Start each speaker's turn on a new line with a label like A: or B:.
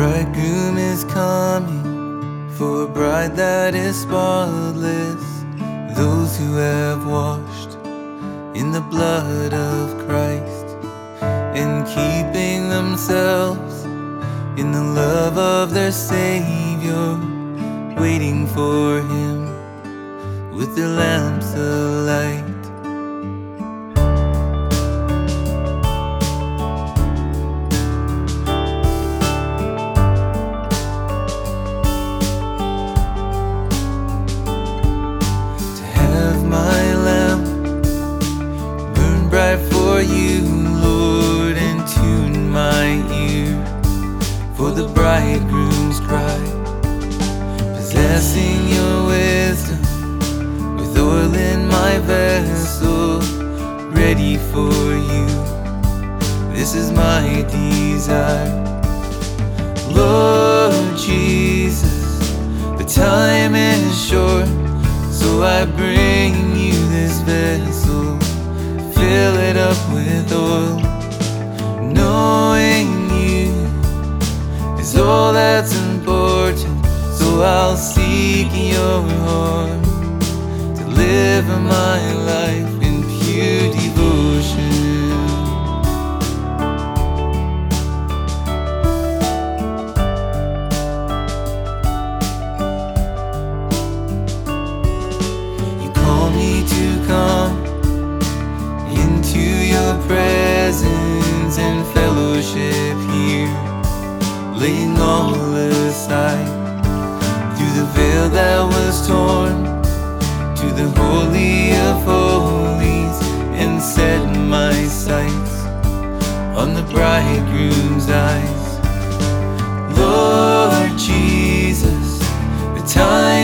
A: Bridegroom is coming for a bride that is spotless. Those who have washed in the blood of Christ and keeping themselves in the love of their Savior, waiting for Him with their lamps alight. The bridegroom's cry, possessing your wisdom with oil in my vessel, ready for you. This is my desire, Lord Jesus. The time is short, so I bring you this vessel, fill it up with oil, seek your heart to live my life in pure devotion. You call me to come into your presence and fellowship here, laying all veil that was torn to the Holy of Holies and set my sights on the bridegroom's eyes. Lord Jesus, the time.